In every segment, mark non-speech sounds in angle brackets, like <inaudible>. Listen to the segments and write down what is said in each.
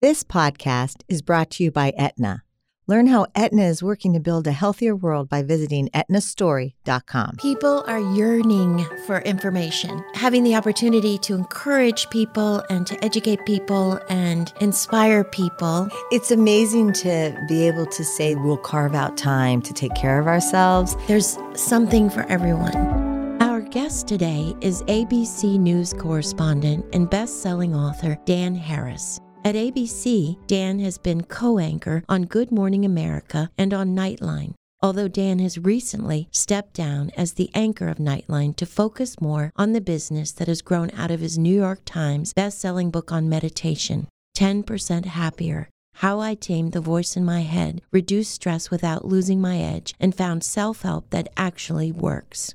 This podcast is brought to you by Aetna. Learn how Aetna is working to build a healthier world by visiting aetnastory.com. People are yearning for information. Having the opportunity to encourage people and to educate people and inspire people. It's amazing to be able to say we'll carve out time to take care of ourselves. There's something for everyone. Our guest today is ABC News correspondent and best selling author Dan Harris. At ABC, Dan has been co anchor on Good Morning America and on Nightline, although Dan has recently stepped down as the anchor of Nightline to focus more on the business that has grown out of his New York Times best-selling book on meditation, 10% Happier. How I Tamed the Voice in My Head, Reduced Stress Without Losing My Edge, and Found Self Help That Actually Works.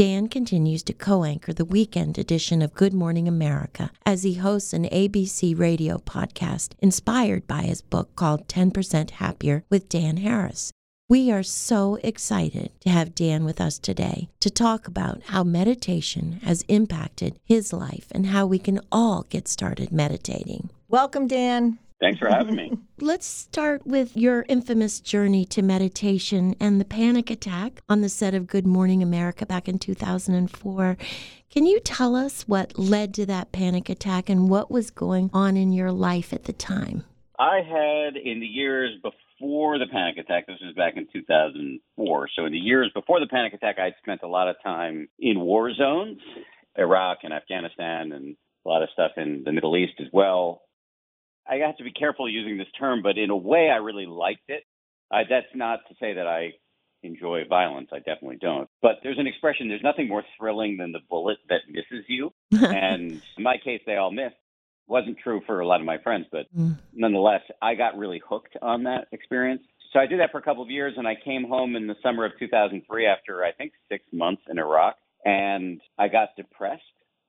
Dan continues to co anchor the weekend edition of Good Morning America as he hosts an ABC radio podcast inspired by his book called 10% Happier with Dan Harris. We are so excited to have Dan with us today to talk about how meditation has impacted his life and how we can all get started meditating. Welcome, Dan. Thanks for having me. <laughs> Let's start with your infamous journey to meditation and the panic attack on the set of Good Morning America back in 2004. Can you tell us what led to that panic attack and what was going on in your life at the time? I had, in the years before the panic attack, this was back in 2004. So, in the years before the panic attack, I'd spent a lot of time in war zones, Iraq and Afghanistan, and a lot of stuff in the Middle East as well I have to be careful using this term, but in a way, I really liked it. Uh, that's not to say that I enjoy violence. I definitely don't. But there's an expression: there's nothing more thrilling than the bullet that misses you. <laughs> and in my case, they all missed. Wasn't true for a lot of my friends, but mm. nonetheless, I got really hooked on that experience. So I did that for a couple of years, and I came home in the summer of 2003 after I think six months in Iraq, and I got depressed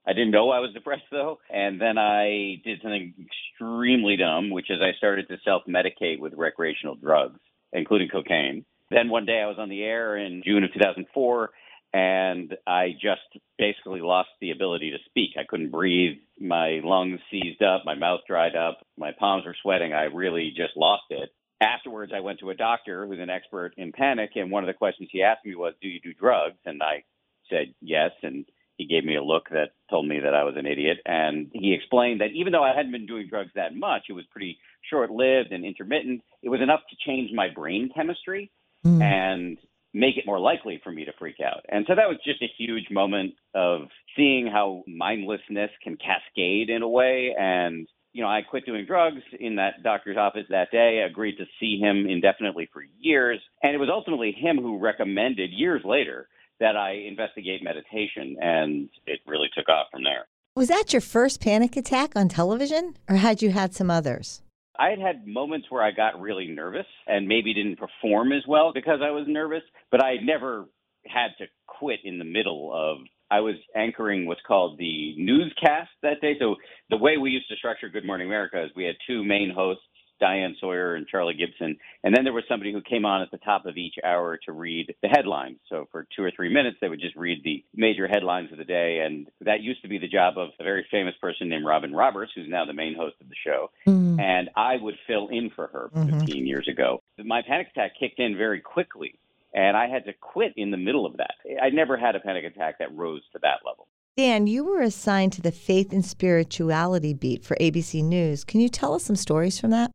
I didn't know I was depressed <laughs> though. And then I did something extremely dumb, which is I started to self medicate with recreational drugs, including cocaine. Then one day I was on the air in June of 2004 and I just basically lost the ability to speak. I couldn't breathe. My lungs seized up, my mouth dried up, my palms were sweating. I really just lost it. Afterwards, I went to a doctor who's an expert in panic, and one of the questions he asked me was, Do you do drugs? And I said yes. And he gave me a look that told me that I was an idiot. And he explained that even though I hadn't been doing drugs that much, it was pretty short lived and intermittent. It was enough to change my brain chemistry mm. and make it more likely for me to freak out. And so that was just a huge moment of seeing how mindlessness can cascade in a way. And, you know, I quit doing drugs in that doctor's office that day, agreed to see him indefinitely for years. And it was ultimately him who recommended years later that I investigate meditation, and it really took off from there. Was that your first panic attack on television, or had you had some others? I had had moments where I got really nervous and maybe didn't perform as well because I was nervous, but I never had to quit in the middle of. I was anchoring what's called the newscast that day. So the way we used to structure Good Morning America is we had two main hosts Diane Sawyer and Charlie Gibson. And then there was somebody who came on at the top of each hour to read the headlines. So for two or three minutes, they would just read the major headlines of the day. And that used to be the job of a very famous person named Robin Roberts, who's now the main host of the show. Mm-hmm. And I would fill in for her mm-hmm. 15 years ago. My panic attack kicked in very quickly. And I had to quit in the middle of that. I never had a panic attack that rose to that level. Dan, you were assigned to the faith and spirituality beat for ABC News. Can you tell us some stories from that?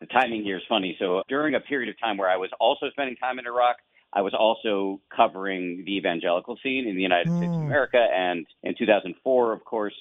The timing here is funny. So during a period of time where I was also spending time in Iraq, I was also covering the evangelical scene in the United mm. States of hmm. America. And in 2004, of course,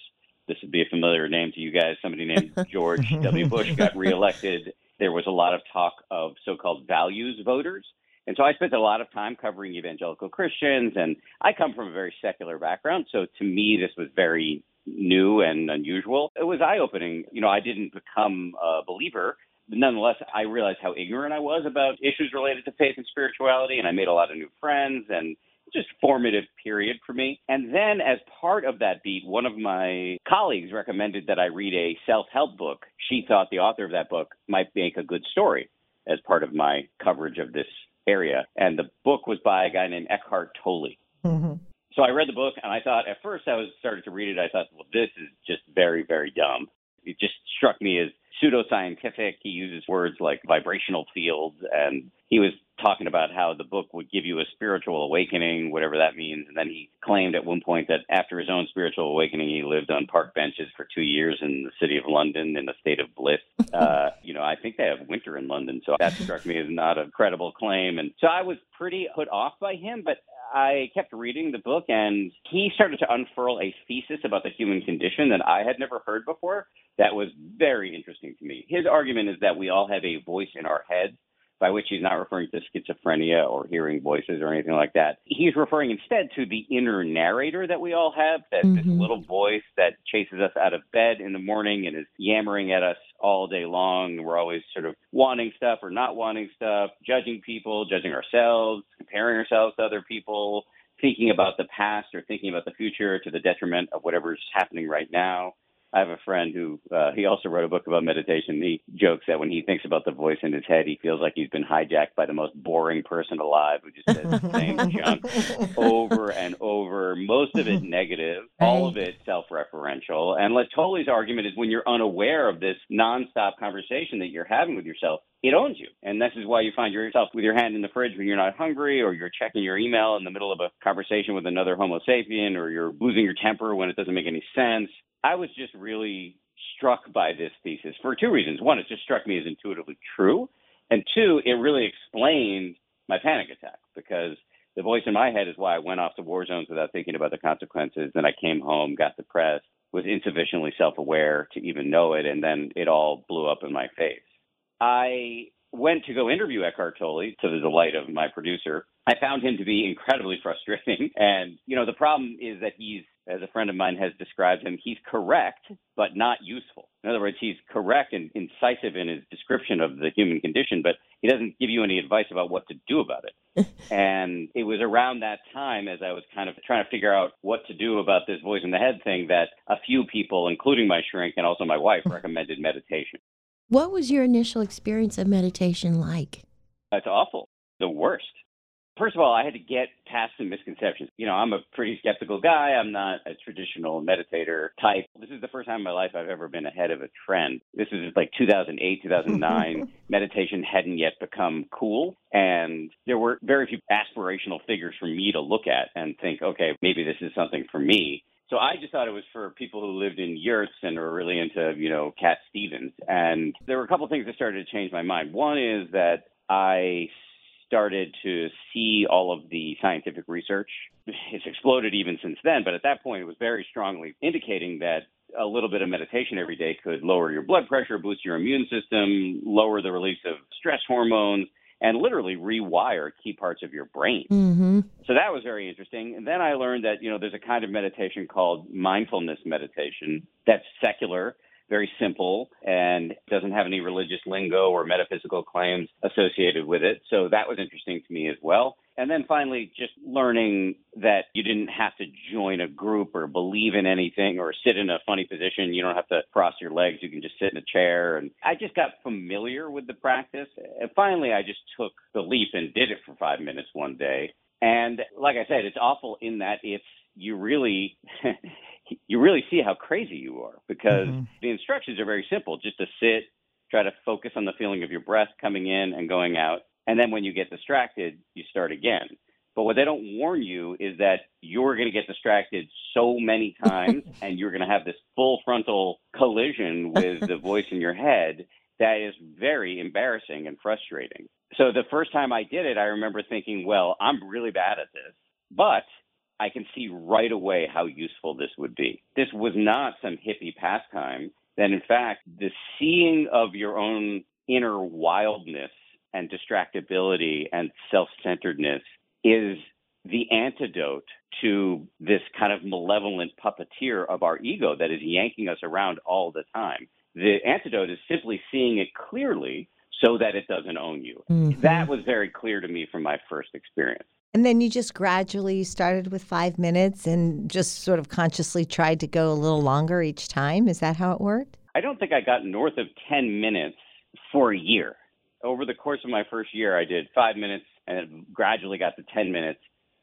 this would be a familiar name to you guys. Somebody named <laughs> George W. Bush got reelected. There was a lot of talk of so called values voters. And so I spent a lot of time covering evangelical Christians. And I come from a very secular background. So to me, this was very new and unusual. It was eye opening. You know, I didn't become a believer nonetheless, I realized how ignorant I was about issues related to faith and spirituality, and I made a lot of new friends and just formative period for me. And then as part of that beat, one of my colleagues recommended that I read a self-help book. She thought the author of that book might make a good story as part of my coverage of this area. And the book was by a guy named Eckhart Tolle. Mm-hmm. So I read the book and I thought at first I was started to read it, I thought, well, this is just very, very dumb it just struck me as pseudoscientific. He uses words like vibrational fields, and he was talking about how the book would give you a spiritual awakening, whatever that means. And then he claimed at one point that after his own spiritual awakening, he lived on park benches for two years in the city of London in a state of bliss. <laughs> Uh, you know, I think they have winter in London, so that struck me as not a credible claim. And so I was pretty put off by him, but I kept reading the book and he started to unfurl a thesis about the human condition that I had never heard before that was very interesting to me. His argument is that we all have a voice in our heads by which he's not referring to schizophrenia or hearing voices or anything like that. He's referring instead to the inner narrator that we all have, that mm-hmm. this little voice that chases us out of bed in the morning and is yammering at us all day long. We're always sort of wanting stuff or not wanting stuff, judging people, judging ourselves, comparing ourselves to other people, thinking about the past or thinking about the future to the detriment of whatever's happening right now. I have a friend who uh, he also wrote a book about meditation. He jokes that when he thinks about the voice in his head, he feels like he's been hijacked by the most boring person alive who just says the same <laughs> junk over and over. Most of it <laughs> negative, all of it self-referential. And Tolle's argument is when you're unaware of this nonstop conversation that you're having with yourself, it owns you. And this is why you find yourself with your hand in the fridge when you're not hungry, or you're checking your email in the middle of a conversation with another Homo sapien, or you're losing your temper when it doesn't make any sense. I was just really struck by this thesis for two reasons. One, it just struck me as intuitively true. And two, it really explained my panic attack because the voice in my head is why I went off to war zones without thinking about the consequences. Then I came home, got depressed, was insufficiently self aware to even know it, and then it all blew up in my face. I went to go interview Eckhart Tolle to the delight of my producer. I found him to be incredibly <laughs> frustrating. And, you know, the problem is that he's, as a friend of mine has described him, he's correct, but not useful. In other words, he's correct and incisive in his description of the human condition, but he doesn't give you any advice about what to do about it. <laughs> and it was around that time, as I was kind of trying to figure out what to do about this voice in the head thing, that a few people, including my shrink and also my wife, recommended meditation. What was your initial experience of meditation like? It's awful. The worst. First of all, I had to get past some misconceptions. You know, I'm a pretty skeptical guy. I'm not a traditional meditator type. This is the first time in my life I've ever been ahead of a trend. This is like 2008, 2009. <laughs> Meditation hadn't yet become cool. And there were very few aspirational figures for me to look at and think, okay, maybe this is something for me. So I just thought it was for people who lived in yurts and were really into, you know, Cat Stevens. And there were a couple of things that started to change my mind. One is that I started to see all of the scientific research. It's exploded even since then, but at that point it was very strongly indicating that a little bit of meditation every day could lower your blood pressure, boost your immune system, lower the release of stress hormones, and literally rewire key parts of your brain. Mm-hmm. So that was very interesting. And then I learned that, you know, there's a kind of meditation called mindfulness meditation that's secular, very simple, and doesn't have any religious lingo or metaphysical claims associated with it. So that was interesting to me as well. And then finally, just learning that you didn't have to join a group or believe in anything or sit in a funny position. You don't have to cross your legs. You can just sit in a chair. And I just got familiar with the practice. And finally, I just took the leap and did it for five minutes one day. And like I said, it's awful in that it's you really <laughs> you really see how crazy you are because mm-hmm. the instructions are very simple just to sit try to focus on the feeling of your breath coming in and going out and then when you get distracted, you start again. But what they don't warn you is that you're going to get distracted so many <laughs> times and you're going to have this full frontal collision with the <laughs> voice in your head that is very embarrassing and frustrating. So the first time I did it, I remember thinking, well, I'm really bad at this, but I can see right away how useful this would be. This was not some hippie pastime. That in fact, the seeing of your own inner wildness and distractibility and self centeredness is the antidote to this kind of malevolent puppeteer of our ego that is yanking us around all the time. The antidote is simply seeing it clearly so that it doesn't own you. Mm-hmm. That was very clear to me from my first experience. And then you just gradually started with five minutes and just sort of consciously tried to go a little longer each time. Is that how it worked? I don't think I got north of 10 minutes for a year over the course of my first year, I did five minutes and it gradually got to 10 minutes.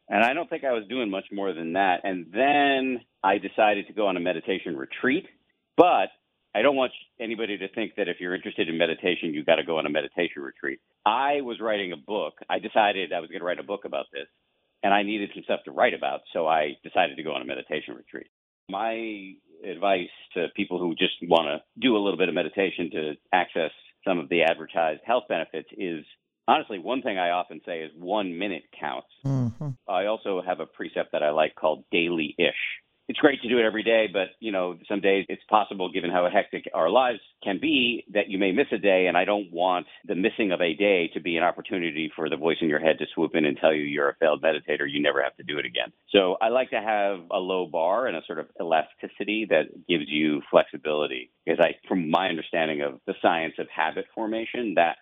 And I don't think I was doing much more than that. And then I decided to go on a meditation retreat. But I don't want anybody to think that if you're interested in meditation, you've got to go on a meditation retreat. I was writing a book. I decided I was going to write a book about this, and I needed some stuff to write about, so I decided to go on a meditation retreat. My advice to people who just want to do a little bit of meditation to access some of the advertised health benefits is honestly one thing I often say is one minute counts. Mm-hmm. I also have a precept that I like called daily ish it's great to do it every day, but you know, some days it's possible, given how hectic our lives can be, that you may miss a day. And I don't want the missing of a day to be an opportunity for the voice in your head to swoop in and tell you you're a failed meditator. You never have to do it again. So I like to have a low bar and a sort of elasticity that gives you flexibility. Because I, from my understanding of the science of habit formation, that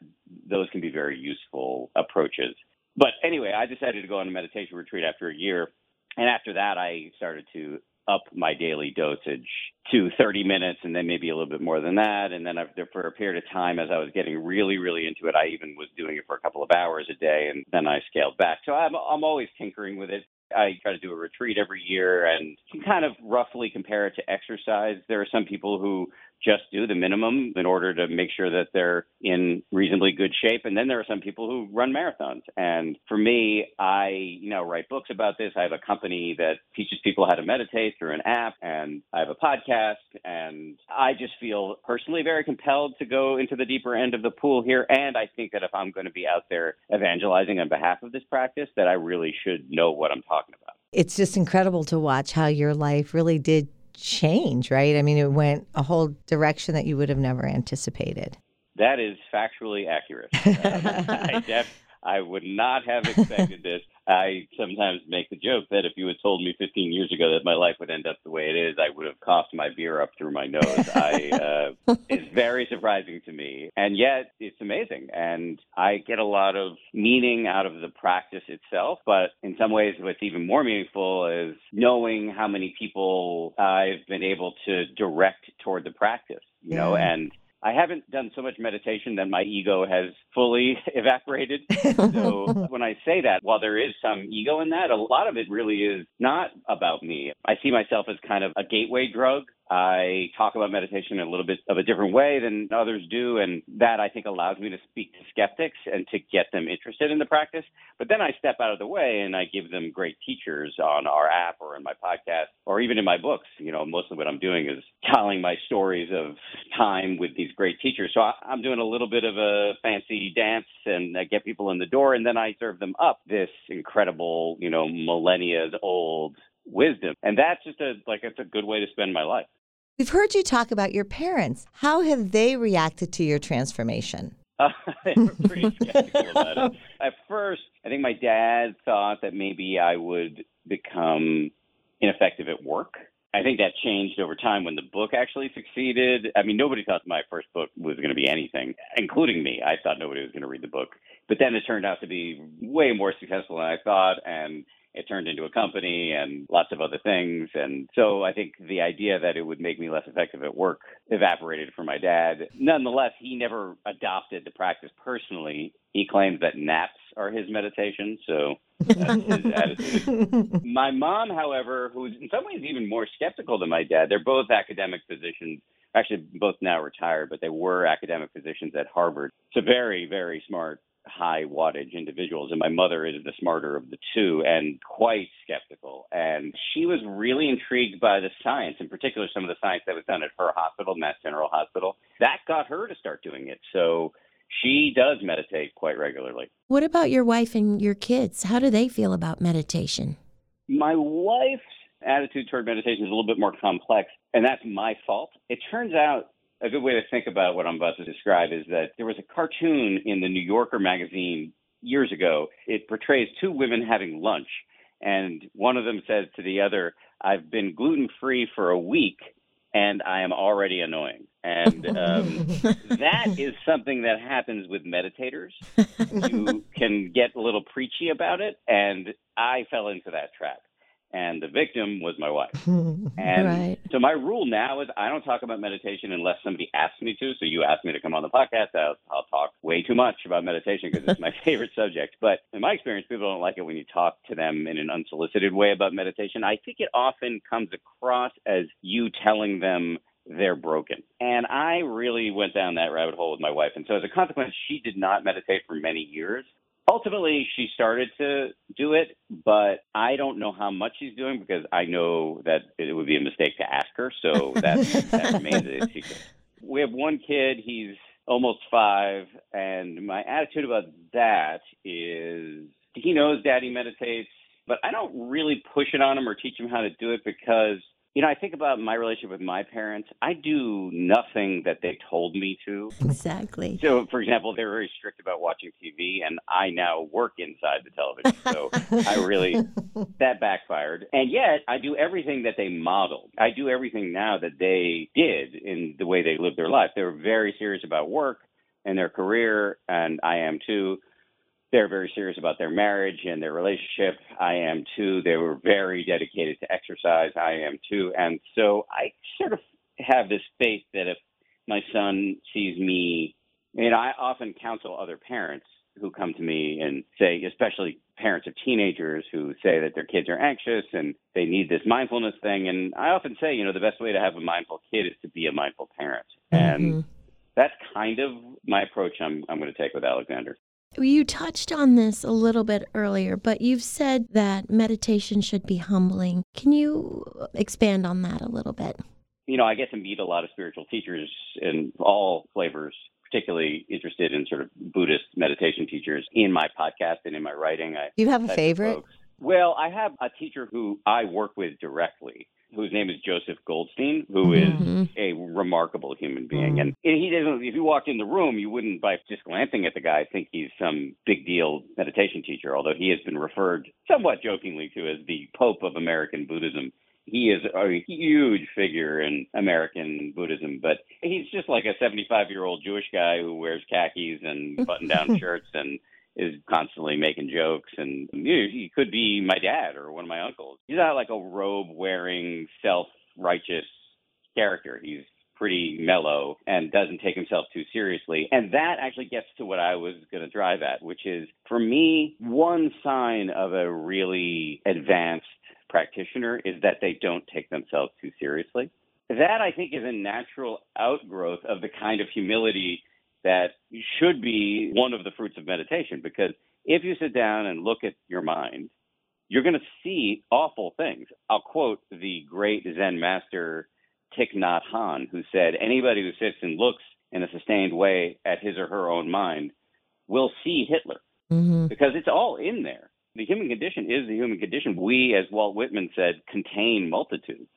those can be very useful approaches. But anyway, I decided to go on a meditation retreat after a year. And after that, I started to up my daily dosage to 30 minutes and then maybe a little bit more than that. And then for a period of time, as I was getting really, really into it, I even was doing it for a couple of hours a day and then I scaled back. So I'm, I'm always tinkering with it. I try to do a retreat every year and can kind of roughly compare it to exercise. There are some people who just do the minimum in order to make sure that they're in reasonably good shape. And then there are some people who run marathons. And for me, I, you know, write books about this. I have a company that teaches people how to meditate through an app and I have a podcast and I just feel personally very compelled to go into the deeper end of the pool here. And I think that if I'm going to be out there evangelizing on behalf of this practice, that I really should know what I'm talking about. It's just incredible to watch how your life really did change, right? I mean, it went a whole direction that you would have never anticipated. That is factually accurate. <laughs> Uh, I, def- I would not have expected this. I sometimes make the joke that if you had told me 15 years ago that my life would end up the way it is, I would have coughed my beer up through my nose. <laughs> I, uh, it's very surprising to me, and yet it's amazing. And I get a lot of meaning out of the practice itself. But in some ways, what's even more meaningful is knowing how many people I've been able to direct toward the practice. You yeah. know, and I haven't done so much meditation that my ego has fully <laughs> evaporated. so <laughs> when I say that, while there is some ego in that, a lot of it really is not about me. I see myself as kind of a gateway drug I talk about meditation in a little bit of a different way than others do, and that I think allows me to speak to skeptics and to get them interested in the practice. But then I step out of the way and I give them great teachers on our app or in my podcast or even in my books. You know, mostly what I'm doing is telling my stories of time with these great teachers. So I'm doing a little bit of a fancy dance and I get people in the door, and then I serve them up this incredible, you know, millennia old wisdom. And that's just a like it's a good way to spend my life. We've heard you talk about your parents. How have they reacted to your transformation? Uh, they were pretty skeptical about it. At first, I think my dad thought that maybe I would become ineffective at work. I think that changed over time when the book actually succeeded. I mean, nobody thought my first book was going to be anything, including me. I thought nobody was going to read the book. But then it turned out to be way more successful than I thought. And it turned into a company and lots of other things. And so I think the idea that it would make me less effective at work evaporated for my dad. Nonetheless, he never adopted the practice personally. He claims that naps are his meditation. So that's his attitude. <laughs> My mom, however, who's in some ways even more skeptical than my dad, they're both academic physicians actually both now retired, but they were academic physicians at Harvard. So very, very smart high wattage individuals, and my mother is the smarter of the two and quite skeptical. And she was really intrigued by the science, in particular, some of the science that was done at her hospital, Mass General Hospital. That got her to start doing it. So she does meditate quite regularly. What about your wife and your kids? How do they feel about meditation? My wife's attitude toward meditation is a little bit more complex, and that's my fault. It turns out a good way to think about what I'm about to describe is that there was a cartoon in the New Yorker magazine years ago. It portrays two women having lunch, and one of them says to the other, I've been gluten free for a week and I am already annoying. And um, <laughs> that is something that happens with meditators. You <laughs> can get a little preachy about it, and I fell into that trap and the victim was my wife. <laughs> And right. so my rule now is I don't talk about meditation unless somebody asks me to. So you asked me to come on the podcast, I'll, I'll talk way too much about meditation because it's my <laughs> favorite subject. But in my experience, people don't like it when you talk to them in an unsolicited way about meditation. I think it often comes across as you telling them they're broken. And I really went down that rabbit hole with my wife. And so as a consequence, she did not meditate for many years. Ultimately, she started to do it, but I don't know how much she's doing because I know that it would be a mistake to ask her. So <laughs> that, that remains a secret. We have one kid. He's almost five. And my attitude about that is he knows daddy meditates, but I don't really push it on him or teach him how to do it because you know, I think about my relationship with my parents. I do nothing that they told me to. Exactly. So, for example, they're very strict about watching TV, and I now work inside the television. So I really, <laughs> that backfired. And yet, I do everything that they modeled. I do everything now that they did in the way they lived their life. They were very serious about work and their career, and I am too they're very serious about their marriage and their relationship. I am too. They were very dedicated to exercise. I am too. And so I sort of have this faith that if my son sees me, and I often counsel other parents who come to me and say, especially parents of teenagers who say that their kids are anxious and they need this mindfulness thing. And I often say, you know, the best way to have a mindful kid is to be a mindful parent. Mm-hmm. And that's kind of my approach I'm, I'm going to take with Alexander. You touched on this a little bit earlier, but you've said that meditation should be humbling. Can you expand on that a little bit? You know, I get to meet a lot of spiritual teachers in all flavors, particularly interested in sort of Buddhist meditation teachers in my podcast and in my writing. I, you have a favorite? Well, I have a teacher who I work with directly whose name is Joseph Goldstein, who is mm-hmm. a remarkable human being. Mm-hmm. And he doesn't, if you walked in the room, you wouldn't, by just glancing at the guy, think he's some big deal meditation teacher, although he has been referred somewhat jokingly to as the Pope of American Buddhism. He is a huge figure in American Buddhism, but he's just like a 75 year old Jewish guy who wears khakis and button down <laughs> shirts and is constantly making jokes and you know, he could be my dad or one of my uncles. He's not like a robe wearing self righteous character. He's pretty mellow and doesn't take himself too seriously. And that actually gets to what I was going to drive at, which is for me, one sign of a really advanced practitioner is that they don't take themselves too seriously. That I think is a natural outgrowth of the kind of humility that should be one of the fruits of meditation because if you sit down and look at your mind, you're going to see awful things. I'll quote the great Zen master Thich Nhat Hanh, who said, Anybody who sits and looks in a sustained way at his or her own mind will see Hitler mm-hmm. because it's all in there. The human condition is the human condition. We, as Walt Whitman said, contain multitudes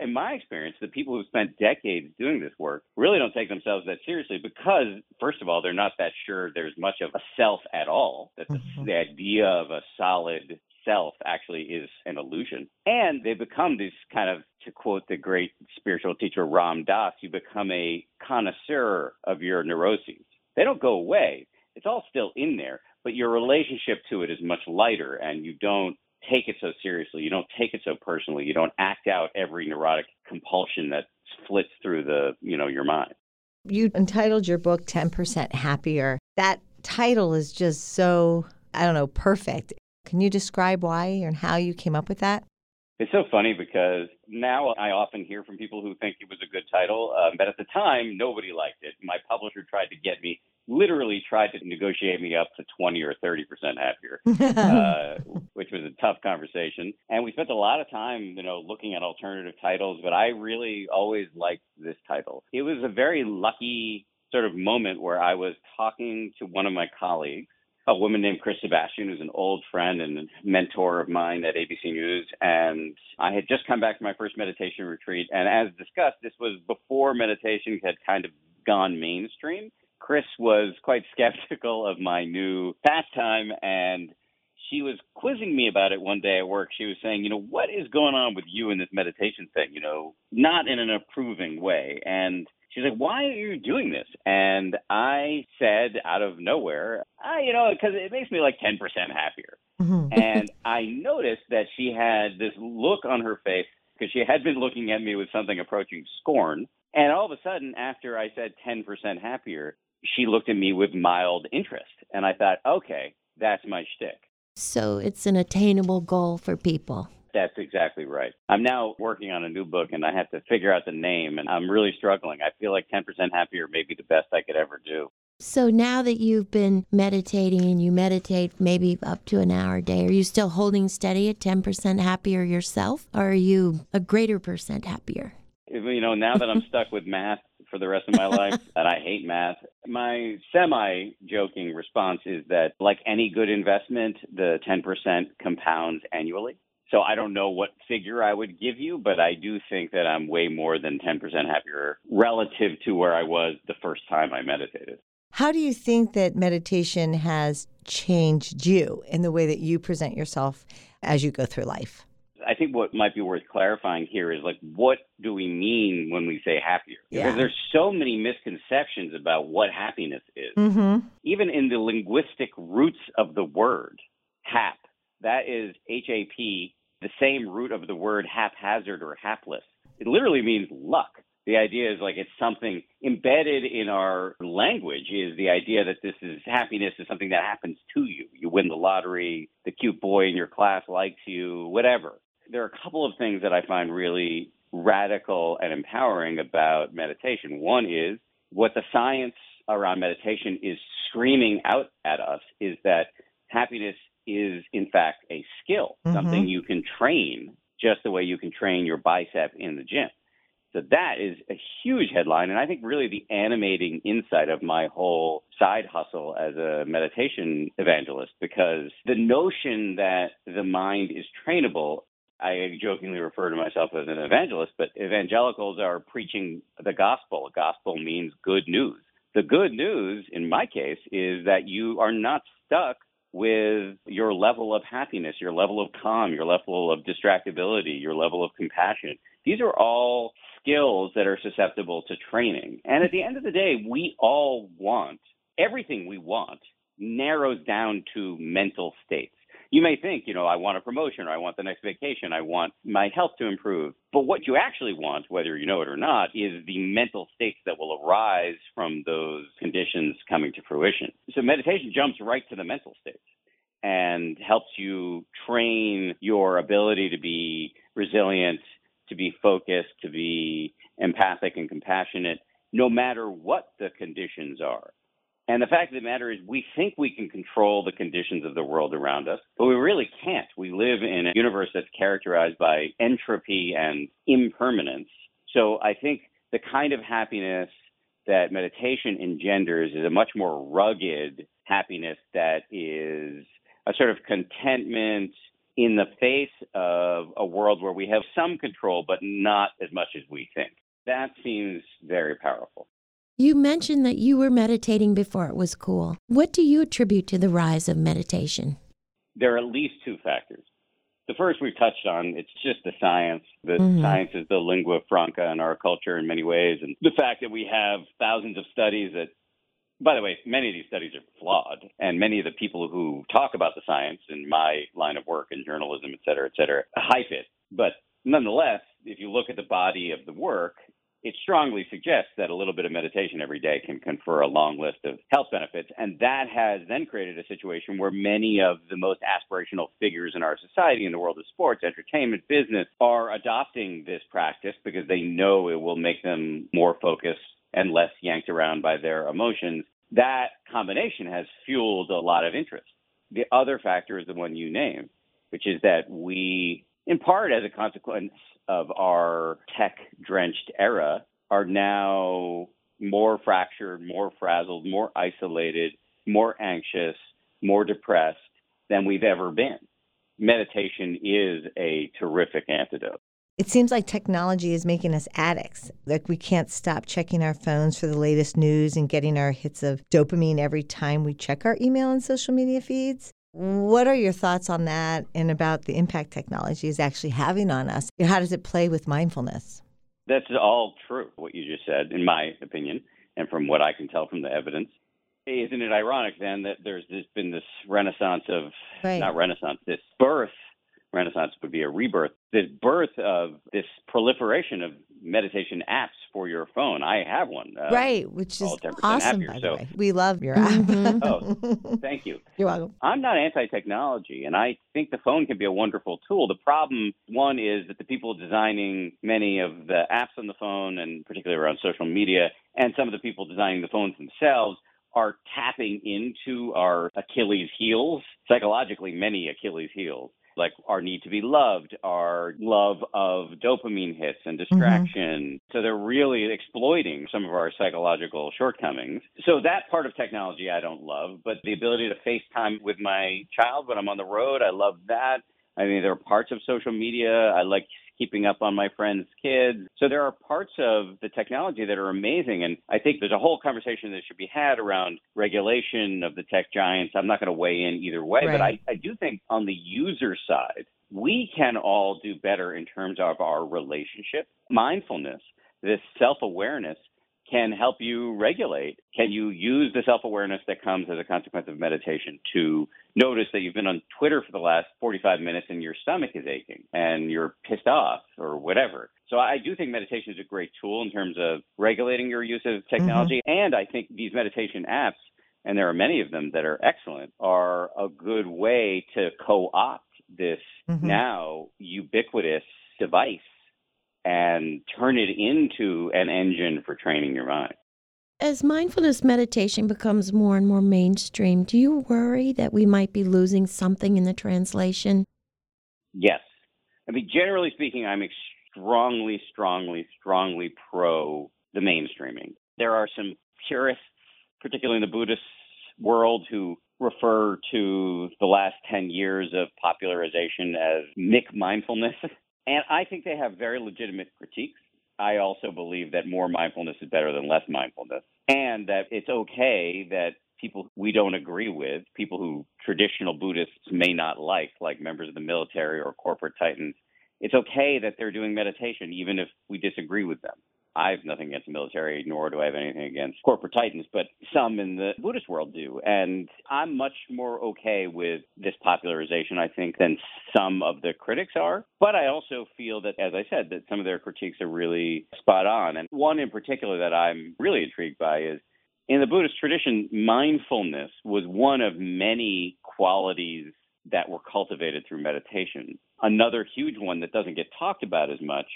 in my experience, the people who have spent decades doing this work really don't take themselves that seriously because, first of all, they're not that sure there's much of a self at all, that mm-hmm. the idea of a solid self actually is an illusion. And they become this kind of, to quote the great spiritual teacher Ram Dass, you become a connoisseur of your neuroses. They don't go away. It's all still in there, but your relationship to it is much lighter and you don't take it so seriously. You don't take it so personally. You don't act out every neurotic compulsion that flits through the, you know, your mind. You entitled your book 10% Happier. That title is just so, I don't know, perfect. Can you describe why and how you came up with that? It's so funny because now I often hear from people who think it was a good title, um, but at the time, nobody liked it. My publisher tried to get me literally tried to negotiate me up to 20 or 30 percent happier, <laughs> uh, which was a tough conversation. And we spent a lot of time, you know, looking at alternative titles, but I really always liked this title. It was a very lucky sort of moment where I was talking to one of my colleagues a woman named Chris Sebastian, who's an old friend and mentor of mine at ABC News. And I had just come back from my first meditation retreat. And as discussed, this was before meditation had kind of gone mainstream. Chris was quite skeptical of my new pastime and she was quizzing me about it one day at work. She was saying, you know, what is going on with you in this meditation thing? You know, not in an approving way. And she's like, why are you doing this? And I said out of nowhere, I, you know, because it makes me like 10% happier. Mm-hmm. and I noticed that she had this look on her face because she had been looking at me with something approaching scorn. And all of a sudden, after I said 10% happier, she looked at me with mild interest. And I thought, okay, that's my shtick. So it's an attainable goal for people. That's exactly right. I'm now working on a new book and I have to figure out the name and I'm really struggling. I feel like 10% happier may be the best I could ever do. So now that you've been meditating and you meditate maybe up to an hour a day, are you still holding steady at 10% happier yourself or are you a greater percent happier? You know, now that I'm stuck with math for the rest of my life <laughs> and I hate math, my semi joking response is that, like any good investment, the 10% compounds annually. So I don't know what figure I would give you, but I do think that I'm way more than 10% happier relative to where I was the first time I meditated. How do you think that meditation has changed you in the way that you present yourself as you go through life? I think what might be worth clarifying here is like, what do we mean when we say happier? Yeah. Because there's so many misconceptions about what happiness is. Mm-hmm. Even in the linguistic roots of the word, hap, that is H A P, the same root of the word haphazard or hapless. It literally means luck. The idea is like it's something embedded in our language is the idea that this is happiness is something that happens to you. You win the lottery, the cute boy in your class likes you, whatever. There are a couple of things that I find really radical and empowering about meditation. One is what the science around meditation is screaming out at us is that happiness is in fact a skill, Mhm. something you can train just the way you can train your bicep in the gym. So that is a huge headline, and I think really the animating insight of my whole side hustle as a meditation evangelist, because the notion that the mind is trainable, I jokingly refer to myself as an evangelist, but evangelicals are preaching the gospel. Gospel means good news. The good news, in my case, is that you are not stuck with your level of happiness, your level of calm, your level of distractibility, your level of compassion. These are all skills that are susceptible to training. And at the end of the day, we all want everything we want narrows down to mental states. You may think, you know, I want a promotion or I want the next vacation, I want my health to improve. But what you actually want, whether you know it or not, is the mental states that will arise from those conditions coming to fruition. So meditation jumps right to the mental states and helps you train your ability to be resilient, to be focused, to be empathic and compassionate, no matter what the conditions are. And the fact of the matter is, we think we can control the conditions of the world around us, but we really can't. We live in a universe that's characterized by entropy and impermanence. So I think the kind of happiness that meditation engenders is a much more rugged happiness that is a sort of contentment in the face of a world where we have some control, but not as much as we think. That seems very powerful. You mentioned that you were meditating before it was cool. What do you attribute to the rise of meditation? There are at least two factors. The first we've touched on, it's just the science. The Mhm. science is the lingua franca in our culture in many ways. And the fact that we have thousands of studies that, by the way, many of these studies are flawed. And many of the people who talk about the science in my line of work in journalism, et cetera, et cetera, hype it. But nonetheless, if you look at the body of the work, it strongly suggests that a little bit of meditation every day can confer a long list of health benefits. And that has then created a situation where many of the most aspirational figures in our society in the world of sports, entertainment, business are adopting this practice because they know it will make them more focused and less yanked around by their emotions. That combination has fueled a lot of interest. The other factor is the one you name, which is that we, in part as a consequence of our tech drenched era are now more fractured, more frazzled, more isolated, more anxious, more depressed than we've ever been. Meditation is a terrific antidote. It seems like technology is making us addicts. Like we can't stop checking our phones for the latest news and getting our hits of dopamine every time we check our email and social media feeds. What are your thoughts on that and about the impact technology is actually having on us? How does it play with mindfulness? That's all true, what you just said, in my opinion, and from what I can tell from the evidence. Isn't it ironic then that there's this, been this renaissance of, Right. not renaissance, this birth, renaissance would be a rebirth, this birth of this proliferation of meditation apps for your phone. I have one. Uh, right, which is awesome, happier, by so. the way. We love your app. Mm-hmm. <laughs> oh, thank you. You're welcome. I'm not anti-technology, and I think the phone can be a wonderful tool. The problem, one, is that the people designing many of the apps on the phone, and particularly around social media, and some of the people designing the phones themselves are tapping into our Achilles heels, psychologically, many Achilles heels like our need to be loved, our love of dopamine hits and mm-hmm. distraction. Mm-hmm. So they're really exploiting some of our psychological shortcomings. So that part of technology I don't love, but the ability to FaceTime with my child when I'm on the road, I love that. I mean, there are parts of social media I like keeping up on my friends' kids. So there are parts of the technology that are amazing. And I think there's a whole conversation that should be had around regulation of the tech giants. I'm not going to weigh in either way, right. but I, I do think on the user side, we can all do better in terms of our relationship, mindfulness, this self awareness can help you regulate. Can you use the self awareness that comes as a consequence of meditation to notice that you've been on Twitter for the last 45 minutes and your stomach is aching and you're pissed off or whatever? So I do think meditation is a great tool in terms of regulating your use of technology. Mm-hmm. And I think these meditation apps, and there are many of them that are excellent, are a good way to co opt this mm-hmm. now ubiquitous device and turn it into an engine for training your mind. As mindfulness meditation becomes more and more mainstream, do you worry that we might be losing something in the translation? Yes. I mean, generally speaking, I'm strongly, strongly, strongly pro the mainstreaming. There are some purists, particularly in the Buddhist world, who refer to the last 10 years of popularization as McMindfulness. <laughs> And I think they have very legitimate critiques. I also believe that more mindfulness is better than less mindfulness, and that it's okay that people we don't agree with, people who traditional Buddhists may not like, like members of the military or corporate titans, it's okay that they're doing meditation, even if we disagree with them. I have nothing against the military, nor do I have anything against corporate titans, but some in the Buddhist world do. And I'm much more okay with this popularization, I think, than some of the critics are. But I also feel that, as I said, that some of their critiques are really spot on. And one in particular that I'm really intrigued by is in the Buddhist tradition, mindfulness was one of many qualities that were cultivated through meditation. Another huge one that doesn't get talked about as much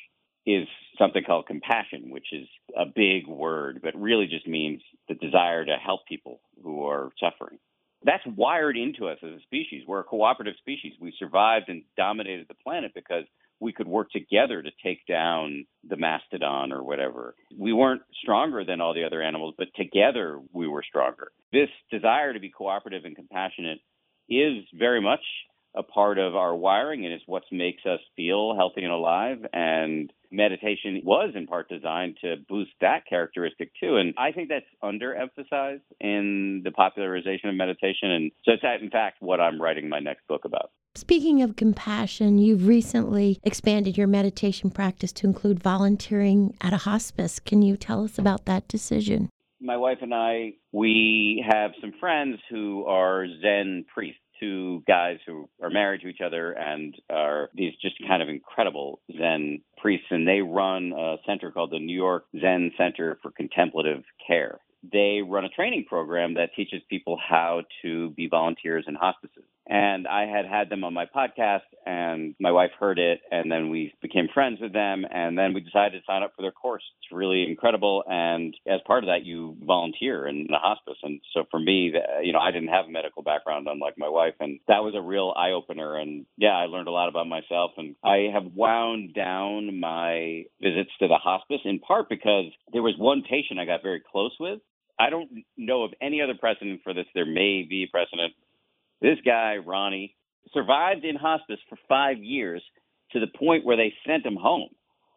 is something called compassion, which is a big word, but really just means the desire to help people who are suffering. That's wired into us as a species. We're a cooperative species. We survived and dominated the planet because we could work together to take down the mastodon or whatever. We weren't stronger than all the other animals, but together we were stronger. This desire to be cooperative and compassionate is very much a part of our wiring and it's what makes us feel healthy and alive. And meditation was in part designed to boost that characteristic too. And I think that's underemphasized in the popularization of meditation. And so it's in fact what I'm writing my next book about. Speaking of compassion, you've recently expanded your meditation practice to include volunteering at a hospice. Can you tell us about that decision? My wife and I, we have some friends who are Zen priests two guys who are married to each other and are these just kind of incredible Zen priests, and they run a center called the New York Zen Center for Contemplative Care. They run a training program that teaches people how to be volunteers in hospices. And I had had them on my podcast, and my wife heard it, and then we became friends with them, and then we decided to sign up for their course. It's really incredible, and as part of that, you volunteer in the hospice. And so for me, you know, I didn't have a medical background, unlike my wife, and that was a real eye opener. And yeah, I learned a lot about myself, and I have wound down my visits to the hospice in part because there was one patient I got very close with. I don't know of any other precedent for this. There may be precedent this guy, Ronnie, survived in hospice for five years to the point where they sent him home.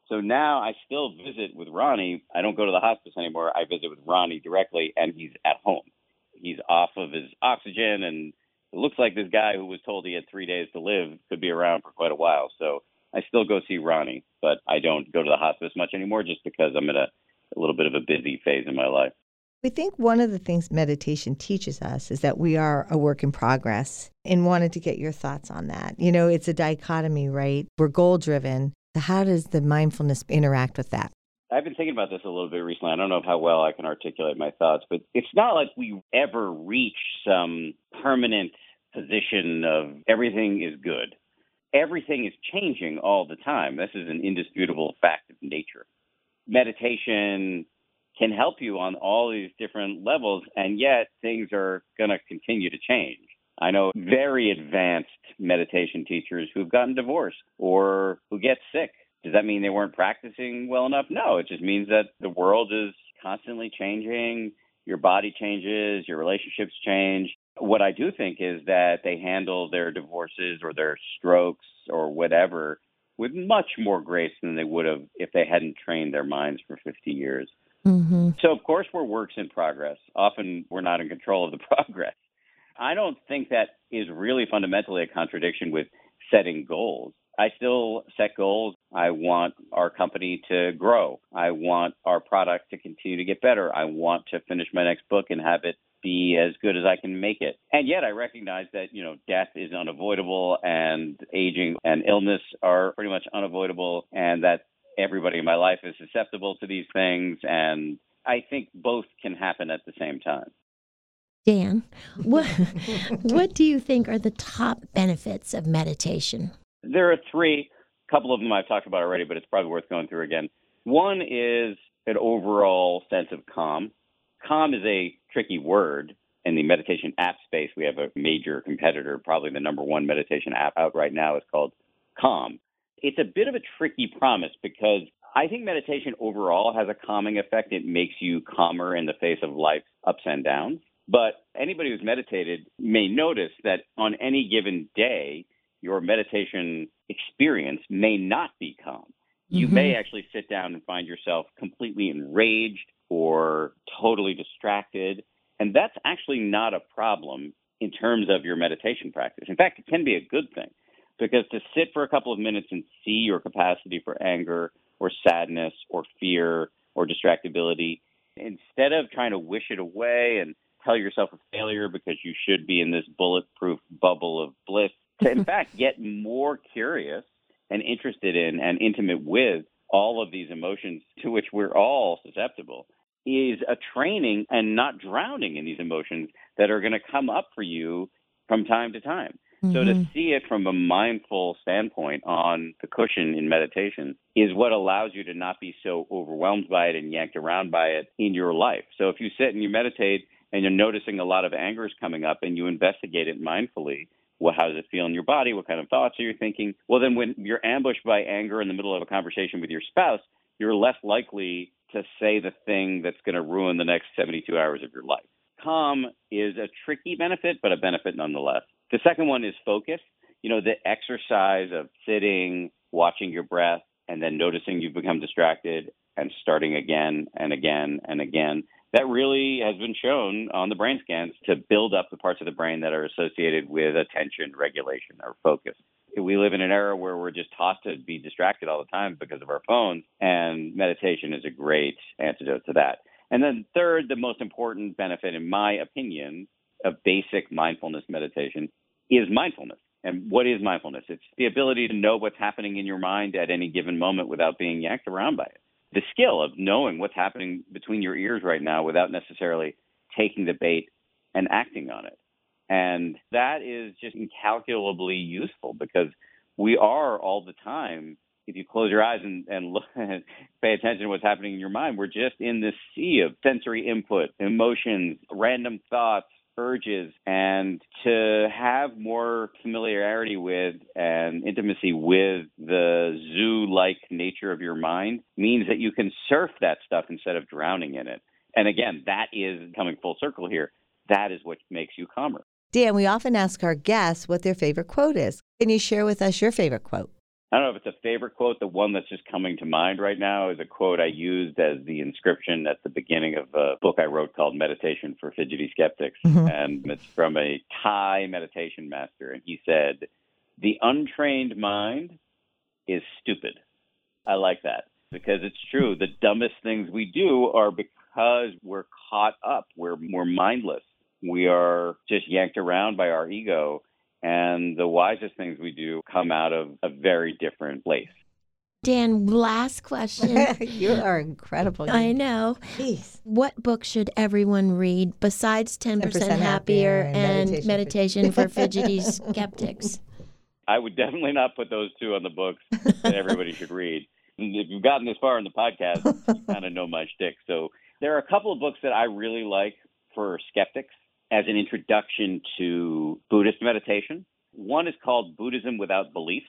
So now I still visit with Ronnie. I don't go to the hospice anymore. I visit with Ronnie directly, and he's at home. He's off of his oxygen, and it looks like this guy who was told he had three days to live could be around for quite a while. So I still go see Ronnie, but I don't go to the hospice much anymore just because I'm in a, a little bit of a busy phase in my life. We think one of the things meditation teaches us is that we are a work in progress and wanted to get your thoughts on that. You know, it's a dichotomy, right? We're goal driven. How does the mindfulness interact with that? I've been thinking about this a little bit recently. I don't know how well I can articulate my thoughts, but it's not like we ever reach some permanent position of everything is good. Everything is changing all the time. This is an indisputable fact of nature. Meditation can help you on all these different levels, and yet things are going to continue to change. I know very advanced meditation teachers who've gotten divorced or who get sick does that mean they weren't practicing well enough? No, it just means that the world is constantly changing. Your body changes, your relationships change. What I do think is that they handle their divorces or their strokes or whatever with much more grace than they would have if they hadn't trained their minds for 50 years. Mm-hmm. So, of course, we're works in progress. Often we're not in control of the <laughs> progress. I don't think that is really fundamentally a contradiction with setting goals. I still set goals. I want our company to grow. I want our product to continue to get better. I want to finish my next book and have it be as good as I can make it. And yet I recognize that, you know, death is unavoidable and aging and illness are pretty much unavoidable and that everybody in my life is susceptible to these things and I think both can happen at the same time. Dan, what <laughs> what do you think are the top benefits of meditation? There are three. A couple of them I've talked about already, but it's probably worth going through again. One is an overall sense of calm. Calm is a tricky word in the meditation app space. We have a major competitor, probably the number one meditation app out right now is called Calm. It's a bit of a tricky promise because I think meditation overall has a calming effect. It makes you calmer in the face of life's ups and downs. But anybody who's meditated may notice that on any given day, your meditation experience may not be calm. You mm-hmm. may actually sit down and find yourself completely enraged or totally distracted. And that's actually not a problem in terms of your meditation practice. In fact, it can be a good thing because to sit for a couple of minutes and see your capacity for anger or sadness or fear or distractibility, instead of trying to wish it away and tell yourself a failure because you should be in this bulletproof bubble of bliss, to in <laughs> fact get more curious and interested in and intimate with all of these emotions to which we're all susceptible is a training and not drowning in these emotions that are going to come up for you from time to time. Mm-hmm. So to mm-hmm. see it from a mindful standpoint on the cushion in meditation is what allows you to not be so overwhelmed by it and yanked around by it in your life. So if you sit and you meditate and you're noticing a lot of anger is coming up and you investigate it mindfully, well, how does it feel in your body? What kind of thoughts are you thinking? Well, then when you're ambushed by anger in the middle of a conversation with your spouse, you're less likely to say the thing that's going to ruin the next 72 hours of your life. Calm is a tricky benefit, but a benefit nonetheless. The second one is focus. You know, the exercise of sitting, watching your breath, and then noticing you've become distracted and starting again and again and again that really has been shown on the brain scans to build up the parts of the brain that are associated with attention, regulation, or focus. We live in an era where we're just taught to be distracted all the time because of our phones, and meditation is a great antidote to that. And then, third, the most important benefit, in my opinion, of basic mindfulness meditation is mindfulness. And what is mindfulness? It's the ability to know what's happening in your mind at any given moment without being yanked around by it the skill of knowing what's happening between your ears right now without necessarily taking the bait and acting on it. And that is just incalculably useful because we are all the time. If you close your eyes and, and look, <laughs> pay attention to what's happening in your mind, we're just in this sea of sensory input, emotions, random thoughts, urges and to have more familiarity with and intimacy with the zoo like nature of your mind means that you can surf that stuff instead of drowning in it. And again, that is coming full circle here. That is what makes you calmer. Dan, we often ask our guests what their favorite quote is. Can you share with us your favorite quote? I don't know if it's a favorite quote. The one that's just coming to mind right now is a quote I used as the inscription at the beginning of a book I wrote called Meditation for Fidgety Skeptics. Mm-hmm. And it's from a Thai meditation master. And he said, The untrained mind is stupid. I like that because it's true. The dumbest things we do are because we're caught up, we're more mindless. We are just yanked around by our ego and the wisest things we do come out of a very different place. Dan, last question. <laughs> you are incredible. I know. Jeez. What book should everyone read besides 10%, 10% Happier, Happier and, and Meditation, for Fidgety Skeptics? <laughs> I would definitely not put those two on the books that everybody should read. If you've gotten this far in the podcast, you kind of know my shtick. So there are a couple of books that I really like for skeptics as an introduction to Buddhist meditation. One is called Buddhism Without Beliefs.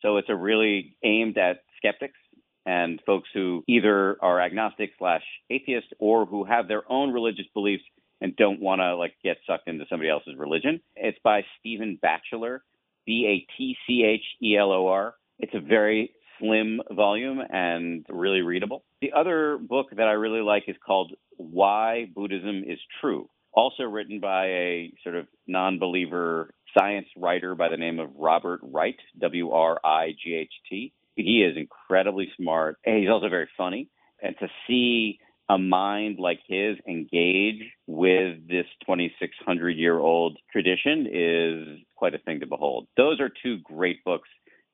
So it's a really aimed at skeptics and folks who either are agnostic slash atheist or who have their own religious beliefs and don't want to like get sucked into somebody else's religion. It's by Stephen Batchelor, B A T C H E L O R. It's a very slim volume and really readable. The other book that I really like is called Why Buddhism is True, also written by a sort of non believer science writer by the name of Robert Wright, W R I G H T. He is incredibly smart. He's also very funny. And to see a mind like his engage with this 2,600 year old tradition is quite a thing to behold. Those are two great books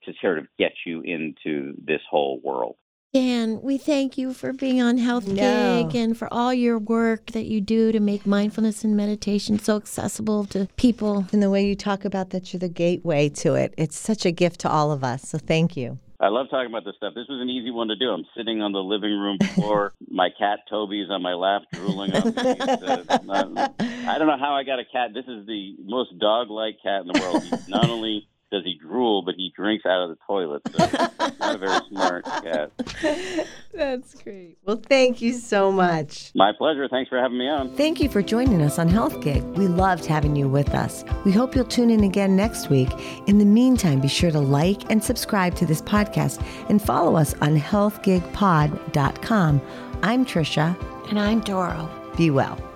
to sort of get you into this whole world. Dan, we thank you for being on Health No. And for all your work that you do to make mindfulness and meditation so accessible to people. And the way you talk about that you're the gateway to it, it's such a gift to all of us. So thank you. I love talking about this stuff. This was an easy one to do. I'm sitting on the living room floor. <laughs> my cat Toby's on my lap, drooling on me. Uh, not- I don't know how I got a cat. This is the most dog-like cat in the world. He, not only does he drool, but he drinks out of the toilet. So <laughs> not a very smart cat. That's great. Well, thank you so much. My pleasure. Thanks for having me on. Thank you for joining us on Health Gig. We loved having you with us. We hope you'll tune in again next week. In the meantime, be sure to like and subscribe to this podcast and follow us on healthgigpod.com. I'm Trisha. And I'm Doro. Be well.